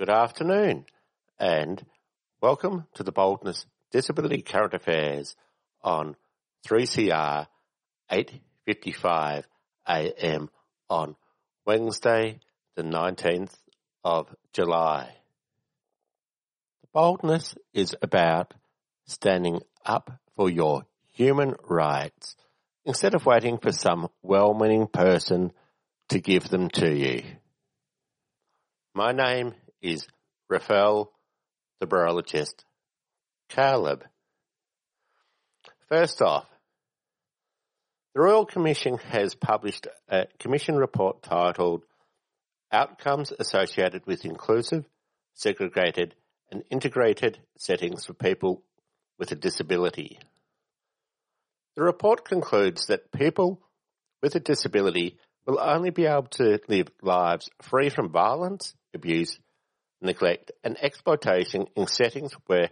Good afternoon, and welcome to the Boldness Disability Current Affairs on 3CR 8:55 a.m. on Wednesday, the 19th of July. The boldness is about standing up for your human rights instead of waiting for some well-meaning person to give them to you. My name is Raphael the Virologist. Caleb. First off, the Royal Commission has published a commission report titled Outcomes Associated with Inclusive, Segregated and Integrated Settings for People with a Disability. The report concludes that people with a disability will only be able to live lives free from violence, abuse, neglect and exploitation in settings where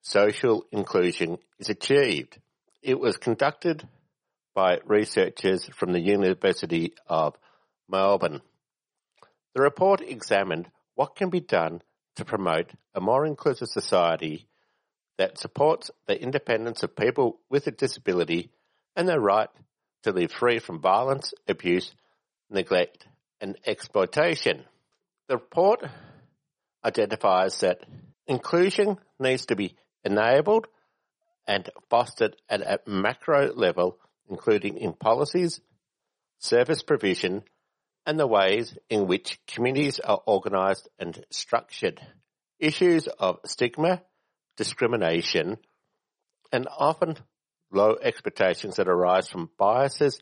social inclusion is achieved. It was conducted by researchers from the University of Melbourne. The report examined what can be done to promote a more inclusive society that supports the independence of people with a disability and their right to live free from violence, abuse, neglect and exploitation. The report identifies that inclusion needs to be enabled and fostered at a macro level, including in policies, service provision, and the ways in which communities are organised and structured. Issues of stigma, discrimination, and often low expectations that arise from biases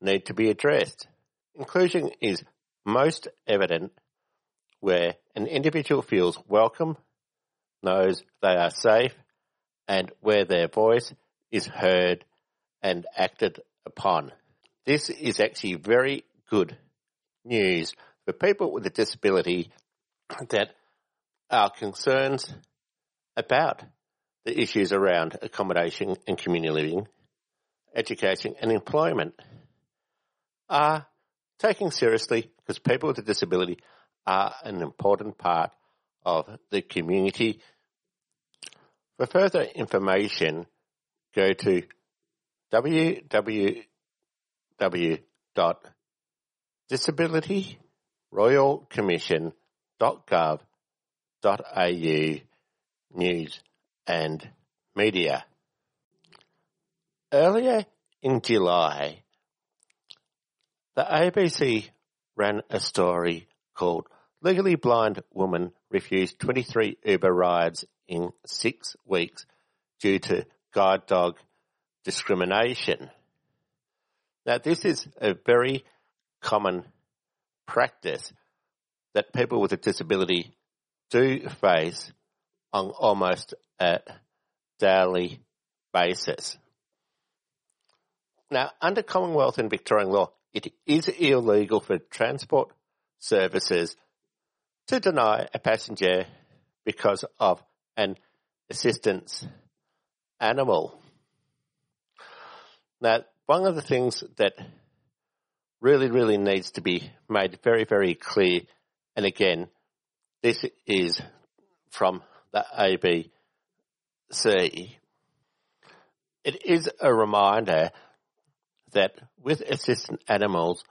need to be addressed. Inclusion is most evident where an individual feels welcome, knows they are safe, and where their voice is heard and acted upon. This is actually very good news for people with a disability that are concerns about the issues around accommodation and community living, education and employment are taken seriously because people with a disability are an important part of the community. For further information, go to www.disabilityroyalcommission.gov.au news and media. Earlier in July, the ABC ran a story called Legally Blind Woman Refused 23 Uber Rides in Six Weeks Due to Guide Dog Discrimination. Now this is a very common practice that people with a disability do face on almost a daily basis. Now, under Commonwealth and Victorian law, it is illegal for transport services to deny a passenger because of an assistance animal. Now, one of the things that really, really needs to be made very, very clear, and again, this is from the ABC, it is a reminder that with assistant animals,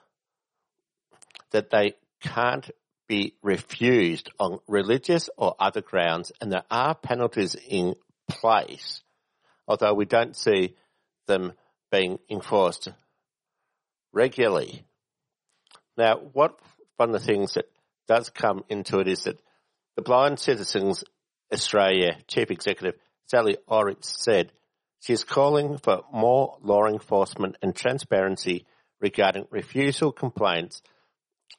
that they can't be refused on religious or other grounds, and there are penalties in place, although we don't see them being enforced regularly. Now, what one of the things that does come into it is that the Blind Citizens Australia Chief Executive Sally Aurisch, said she is calling for more law enforcement and transparency regarding refusal complaints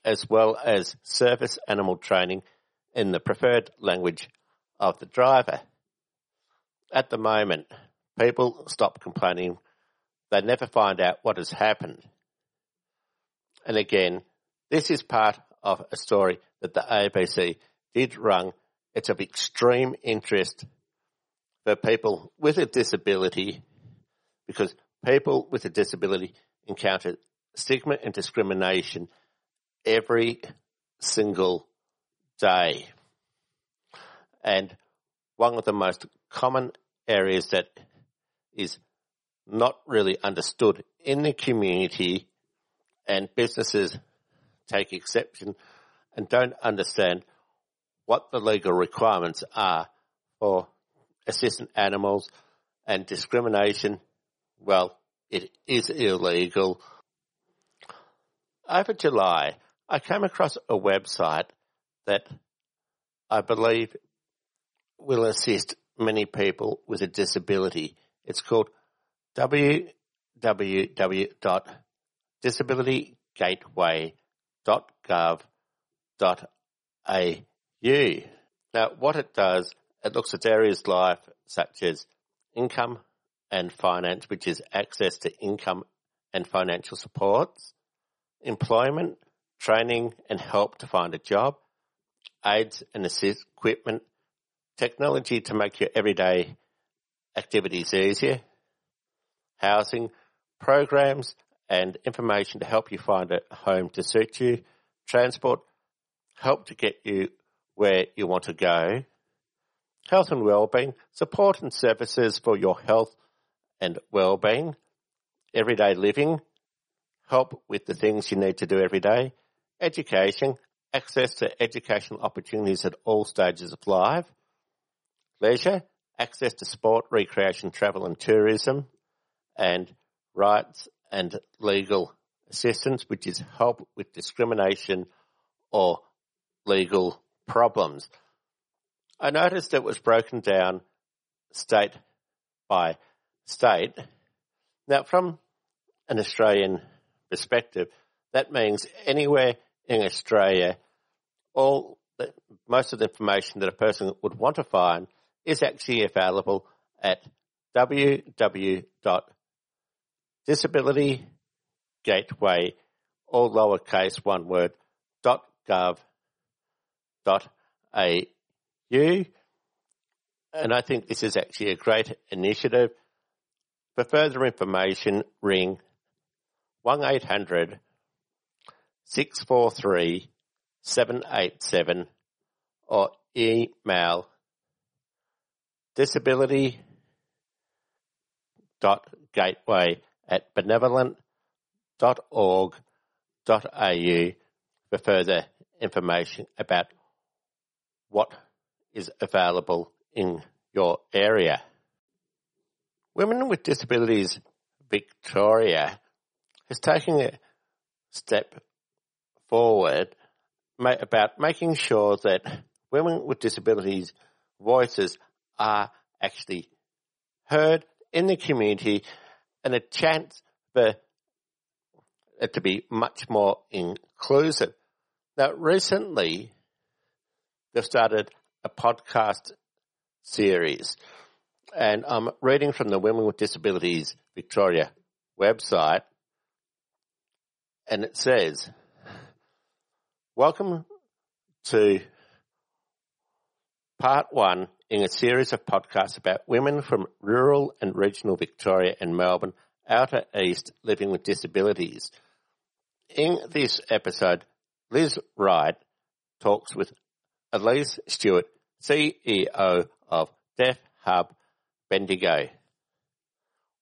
as well as service animal training in the preferred language of the driver. At the moment, people stop complaining. They never find out what has happened. And again, this is part of a story that the ABC did run. It's of extreme interest for people with a disability because people with a disability encounter stigma and discrimination every single day. And one of the most common areas that is not really understood in the community and businesses take exception and don't understand what the legal requirements are for assistant animals and discrimination. Well, it is illegal. Over July, I came across a website that I believe will assist many people with a disability. It's called www.disabilitygateway.gov.au. Now, what it does, it looks at areas life such as income and finance, which is access to income and financial supports, employment, training and help to find a job, aids and assist equipment, technology to make your everyday activities easier, housing, programs and information to help you find a home to suit you, transport, help to get you where you want to go, health and well-being, support and services for your health and well-being, everyday living, help with the things you need to do every day, education, access to educational opportunities at all stages of life, leisure, access to sport, recreation, travel and tourism, and rights and legal assistance, which is help with discrimination or legal problems. I noticed it was broken down state by state. Now, from an Australian perspective, that means anywhere in Australia, all most of the information that a person would want to find is actually available at www.disabilitygateway, all lowercase one word, dot gov dot au. And I think this is actually a great initiative. For further information, ring 1800 643 787 or email disability dot gateway at benevolent dot org dot au for further information about what is available in your area. Women with Disabilities Victoria has taken a step forward about making sure that women with disabilities voices are actually heard in the community and a chance for it to be much more inclusive. Now, recently, they've started a podcast series, and I'm reading from the Women with Disabilities Victoria website, and it says, Welcome to part one in a series of podcasts about women from rural and regional Victoria and Melbourne, outer east, living with disabilities. In this episode, Liz Wright talks with Elise Stewart, CEO of Deaf Hub Bendigo.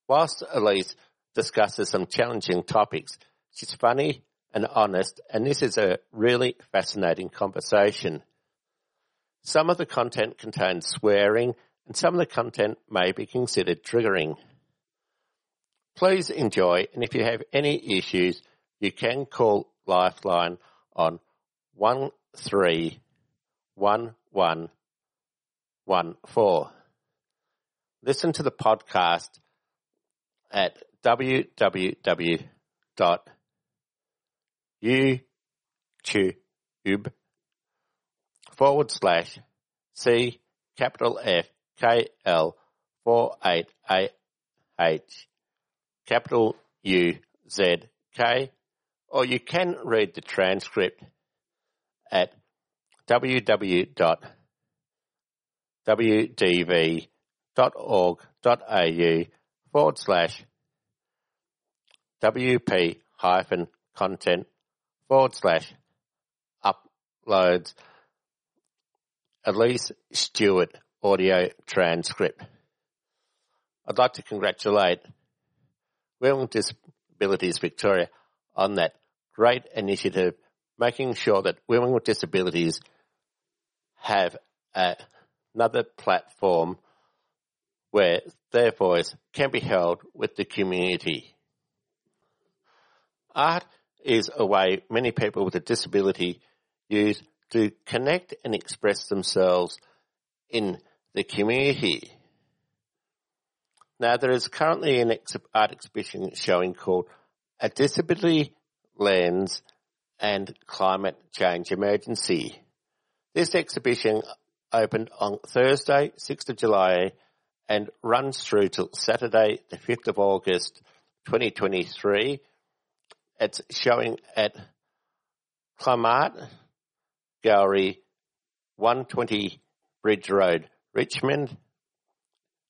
Whilst Elise discusses some challenging topics, she's funny and honest, and this is a really fascinating conversation. Some of the content contains swearing, and some of the content may be considered triggering. Please enjoy, and if you have any issues, you can call Lifeline on 131114. listen to the podcast at www.youtube forward slash C capital F K L four eight eight H capital U Z K or you can read the transcript at www.wdv.org.au forward slash WP hyphen content forward slash uploads Elise Stewart audio transcript. I'd like to congratulate Women with Disabilities Victoria on that great initiative, making sure that women with disabilities have a, another platform where their voice can be held with the community. Art is a way many people with a disability use to connect and express themselves in the community. Now, there is currently an art exhibition showing called A Disability Lens and Climate Change Emergency. This exhibition opened on Thursday, 6th of July, and runs through till Saturday, the 5th of August, 2023. It's showing at Climarte Gallery, 120 Bridge Road, Richmond.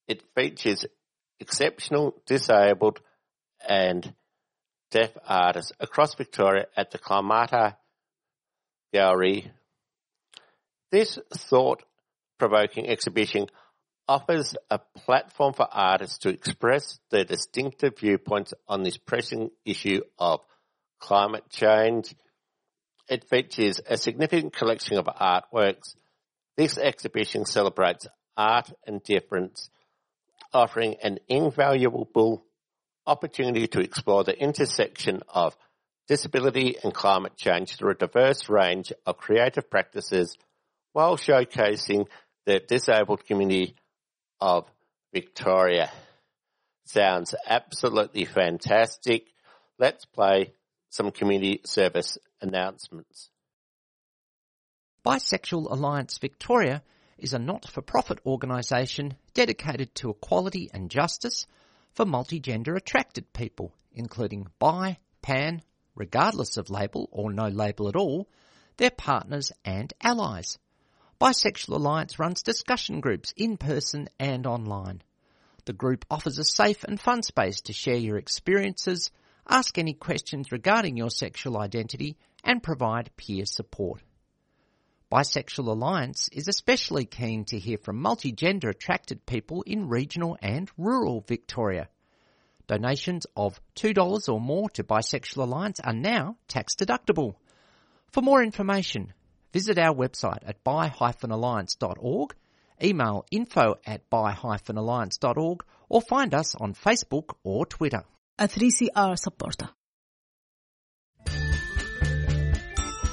It features exceptional disabled and deaf artists across Victoria at the Climarte Gallery. This thought-provoking exhibition offers a platform for artists to express their distinctive viewpoints on this pressing issue of climate change it features a significant collection of artworks. This exhibition celebrates art and difference, offering an invaluable opportunity to explore the intersection of disability and climate change through a diverse range of creative practices while showcasing the disabled community of Victoria. Sounds absolutely fantastic. Let's play some community service announcements. Bisexual Alliance Victoria is a not-for-profit organisation dedicated to equality and justice for multigender attracted people, including bi, pan, regardless of label or no label at all, their partners and allies. Bisexual Alliance runs discussion groups in person and online. The group offers a safe and fun space to share your experiences, ask any questions regarding your sexual identity, and provide peer support. Bisexual Alliance is especially keen to hear from multigender attracted people in regional and rural Victoria. Donations of $2 or more to Bisexual Alliance are now tax deductible. For more information, visit our website at bi-alliance.org, email info at bi-alliance.org or find us on Facebook or Twitter a 3CR supporter.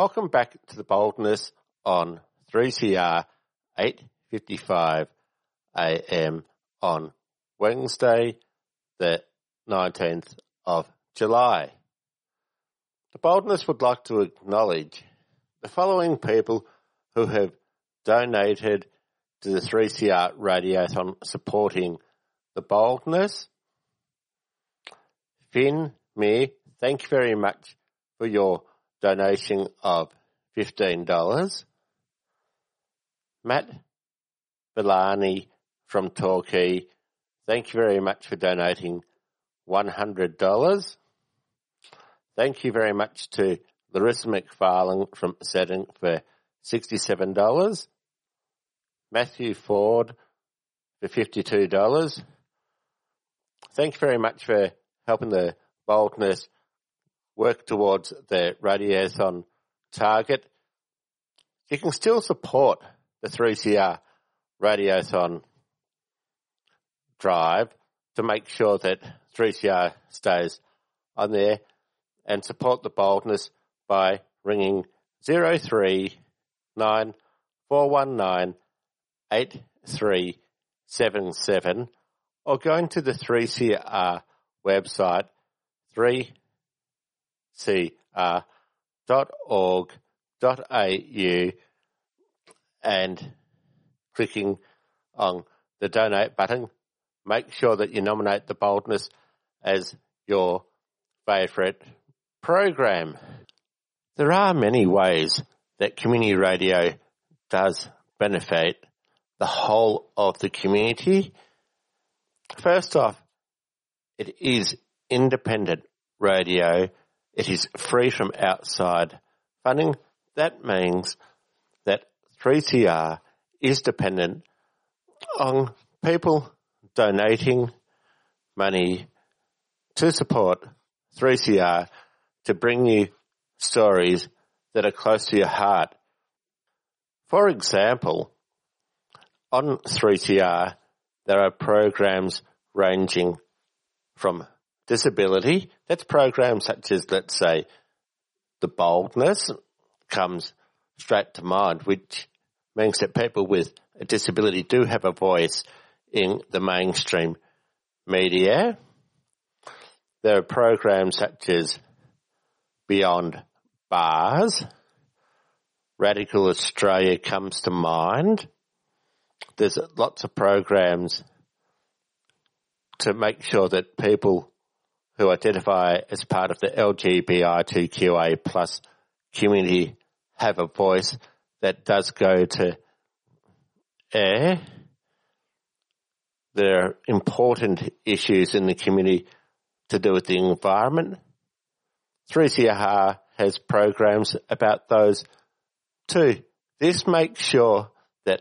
Welcome back to the boldness on 3CR 8:55 a.m. on Wednesday, the 19th of July. The boldness would like to acknowledge the following people who have donated to the 3CR Radiothon supporting the boldness. Finn Me, thank you very much for your donation of $15. Matt Villani from Torquay, thank you very much for donating $100. Thank you very much to Larissa McFarlane from Seddon for $67. Matthew Ford for $52. Thank you very much for helping the boldness work towards the radiothon target. You can still support the 3CR radiothon drive to make sure that 3CR stays on there and support the boldness by ringing 039 419 8377 or going to the 3CR website 3cr.org.au and clicking on the donate button. Make sure that you nominate the boldness as your favourite program. There are many ways that community radio does benefit the whole of the community. First off, it is independent radio. It is free from outside funding. That means that 3CR is dependent on people donating money to support 3CR to bring you stories that are close to your heart. For example, on 3CR, there are programs ranging from disability. That's programs such as, let's say, the boldness comes straight to mind, which means that people with a disability do have a voice in the mainstream media. There are programs such as Beyond Bars. Radical Australia comes to mind. There's lots of programs to make sure that people who identify as part of the LGBTQA plus community have a voice that does go to air. There are important issues in the community to do with the environment. 3CR has programs about those too. This makes sure that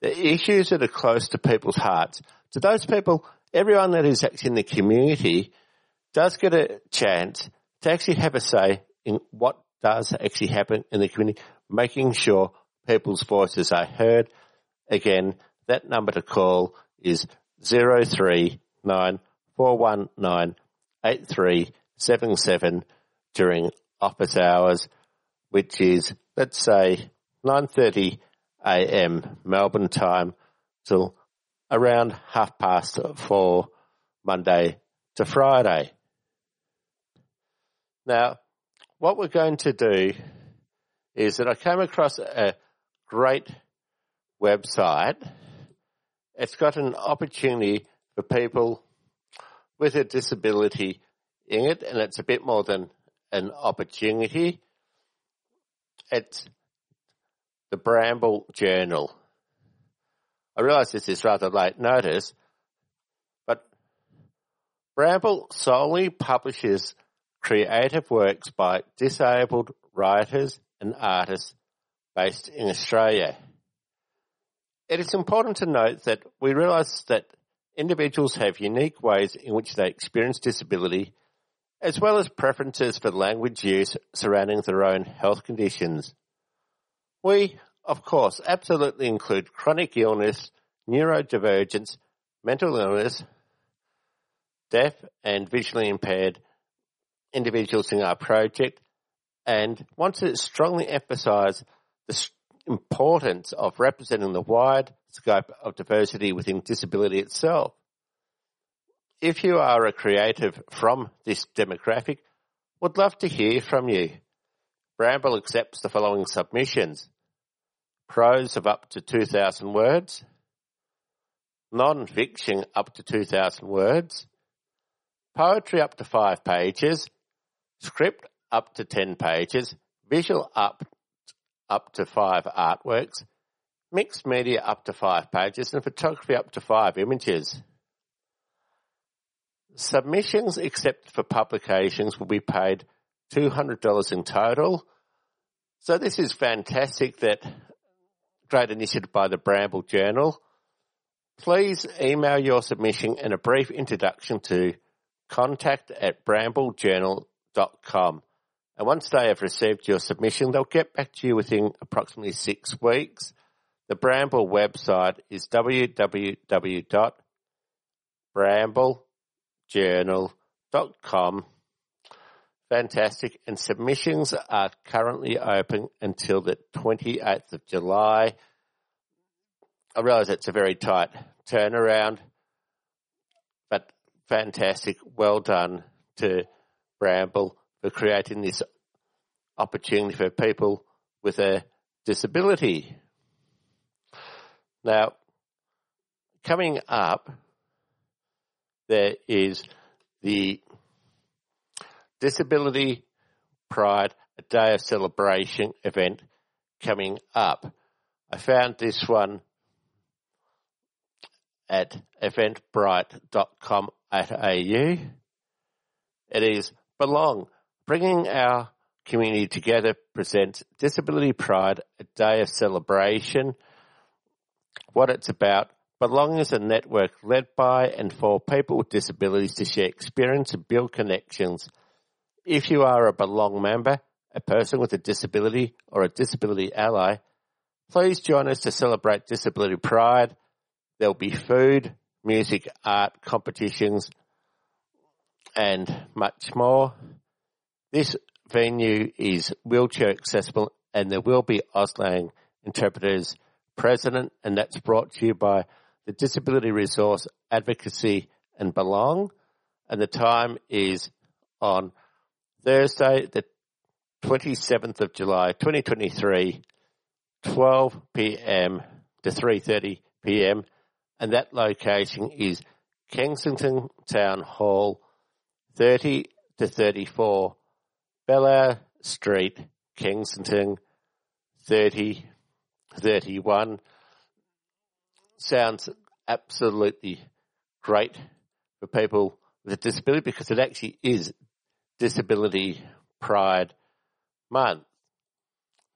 the issues that are close to people's hearts, to those people, everyone that is in the community does get a chance to actually have a say in what does actually happen in the community, making sure people's voices are heard. Again, that number to call is 039 419 8377 during office hours, which is, let's say, 9.30 a.m. Melbourne time till around half past four Monday to Friday. Now, what we're going to do is that I came across a great website. It's got an opportunity for people with a disability in it, and it's a bit more than an opportunity. It's the Bramble Journal. I realise this is rather late notice, but Bramble solely publishes creative works by disabled writers and artists based in Australia. It is important to note that we realise that individuals have unique ways in which they experience disability, as well as preferences for language use surrounding their own health conditions. We, of course, absolutely include chronic illness, neurodivergence, mental illness, deaf and visually impaired individuals in our project and want to strongly emphasise the importance of representing the wide scope of diversity within disability itself. If you are a creative from this demographic, would love to hear from you. Bramble accepts the following submissions. Prose of up to 2,000 words, non-fiction up to 2,000 words, poetry up to 5 pages, script up to 10 pages, visual up up to five artworks, mixed media up to five pages, and photography up to five images. Submissions except for publications will be paid $200 in total. So this is fantastic that great initiative by the Bramble Journal. Please email your submission and a brief introduction to contact at bramblejournal.com. And once they have received your submission, they'll get back to you within approximately six weeks. The Bramble website is www.bramblejournal.com. Fantastic. And submissions are currently open until the 28th of July. I realise it's a very tight turnaround, but fantastic. Well done to Bramble for creating this opportunity for people with a disability. Now, coming up, there is the Disability Pride, a day of celebration event coming up. I found this one at eventbrite.com.au. It is Belong, bringing our community together presents Disability Pride, a day of celebration. What it's about, Belong is a network led by and for people with disabilities to share experience and build connections – if you are a Belong member, a person with a disability, or a disability ally, please join us to celebrate Disability Pride. There'll be food, music, art, competitions, and much more. This venue is wheelchair accessible and there will be Auslan interpreters present and that's brought to you by the Disability Resource Advocacy and Belong and the time is on Thursday, the 27th of July, 2023, 12 p.m. to 3.30 p.m. And that location is Kensington Town Hall, 30 to 34 Bella Street, Kensington, 30, 31. Sounds absolutely great for people with a disability because it actually is Disability Pride Month.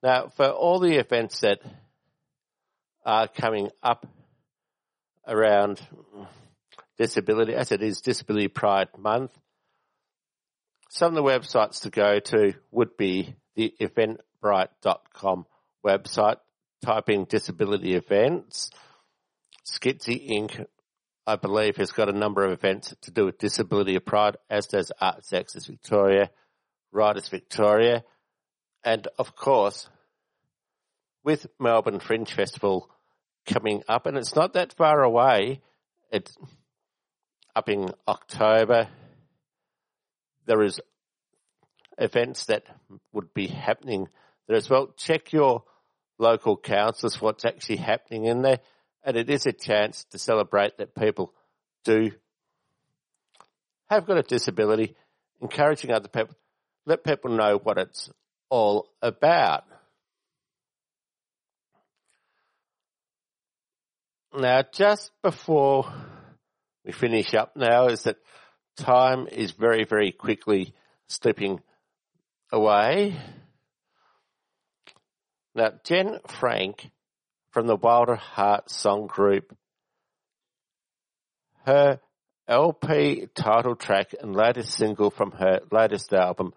Now, for all the events that are coming up around disability, as it is Disability Pride Month, some of the websites to go to would be the eventbrite.com website. Type in disability events. Skitsy Inc. I believe, has got a number of events to do with disability of pride, as does Arts Access Victoria, Writers Victoria, and of course, with Melbourne Fringe Festival coming up, and it's not that far away, it's up in October. There is events that would be happening there as well. Check your local councils, what's actually happening in there and it is a chance to celebrate that people do have got a disability, encouraging other people, let people know what it's all about. Now, just before we finish up now, is that time is very, very quickly slipping away. Now, Jen Frank from the Wild at Heart song group. Her LP title track and latest single from her latest album,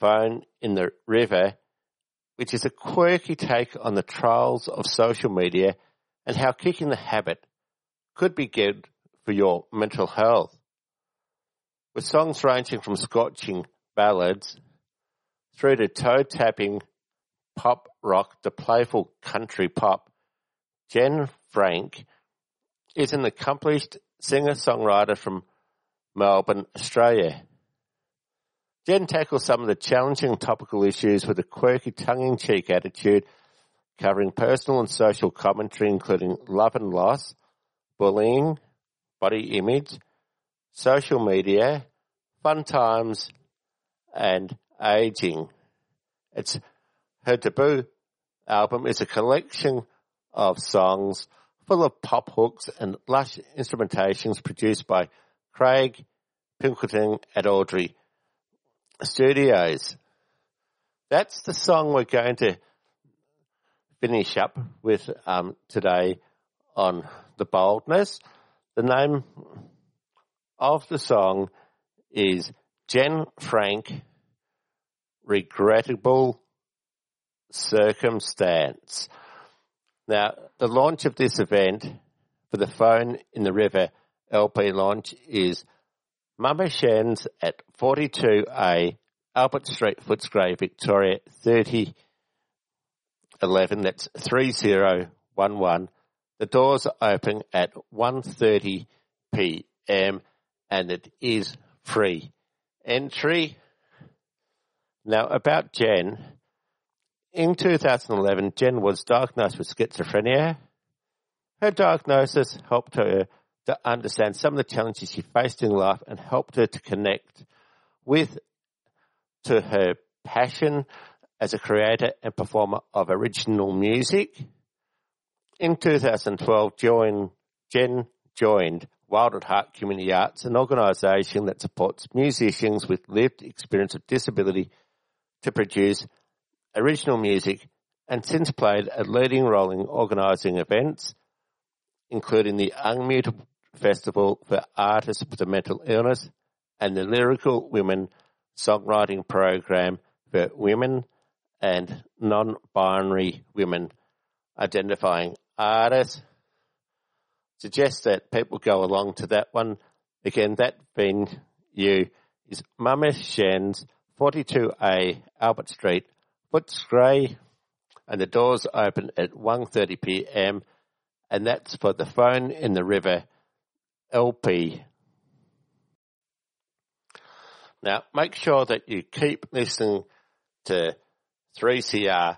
Phone in the River, which is a quirky take on the trials of social media and how kicking the habit could be good for your mental health. With songs ranging from scorching ballads through to toe tapping pop rock to playful country pop, Jen Frank is an accomplished singer-songwriter from Melbourne, Australia. Jen tackles some of the challenging topical issues with a quirky tongue-in-cheek attitude, covering personal and social commentary including love and loss, bullying, body image, social media, fun times, and aging. It's her debut album is a collection of songs full of pop hooks and lush instrumentations produced by Craig Pilkington at Audrey Studios. that's the song we're going to finish up with um, today on the boldness. The name of the song is Jen Frank, Regrettable Circumstance. Now, the launch of this event for the Phone in the River LP launch is Mama Shen's at 42A Albert Street, Footscray, Victoria, 3011. That's 3011. The doors are open at 1.30 p.m. and it is free entry. Now about Jen. In 2011, Jen was diagnosed with schizophrenia. Her diagnosis helped her to understand some of the challenges she faced in life and helped her to connect with to her passion as a creator and performer of original music. In 2012, join, Jen joined Wild at Heart Community Arts, an organisation that supports musicians with lived experience of disability to produce original music and since played a leading role in organising events, including the Unmute Festival for Artists with a Mental Illness and the Lyrical Women Songwriting Program for women and non-binary women identifying artists. Suggest that people go along to that one. Again, that venue is Mama Shen's 42A Albert Street, Footscray, and the doors open at 1.30 p.m. and that's for the Phone in the River LP. Now, make sure that you keep listening to 3CR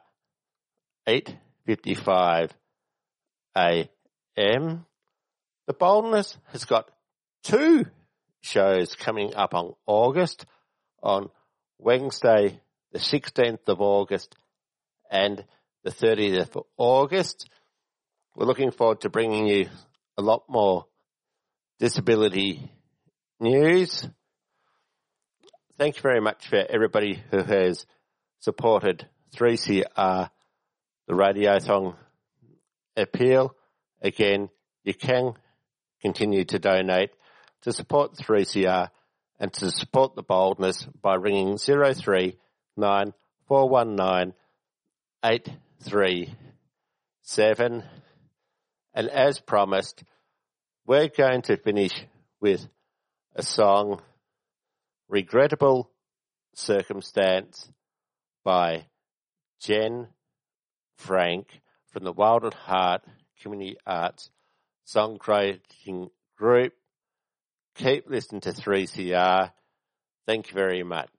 855 AM. The Boldness has got two shows coming up on August on Wednesday, the 16th of August and the 30th of August. We're looking forward to bringing you a lot more disability news. Thank you very much for everybody who has supported 3CR, the Radiothon appeal. Again, you can continue to donate to support 3CR and to support the boldness by ringing 039 419 837. And as promised, we're going to finish with a song, Regrettable Circumstance by Jen Frank from the Wild at Heart Community Arts Songwriting Group. Keep listening to 3CR. Thank you very much.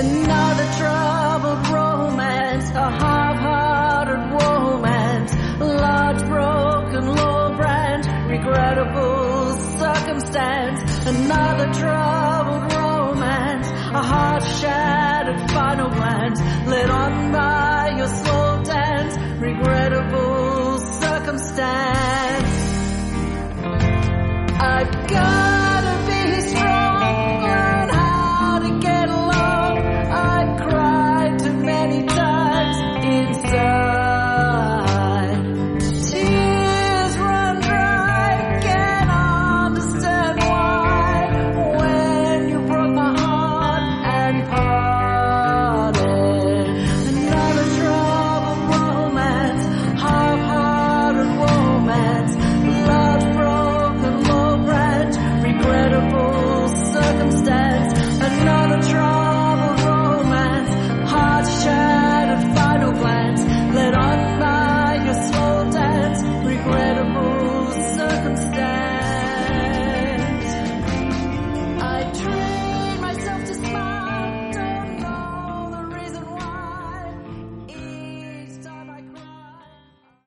Another troubled romance, a half-hearted romance, large broken low branch, regrettable circumstance. Another troubled romance, a heart shattered final glance, led on by your slow dance, regrettable circumstance. I got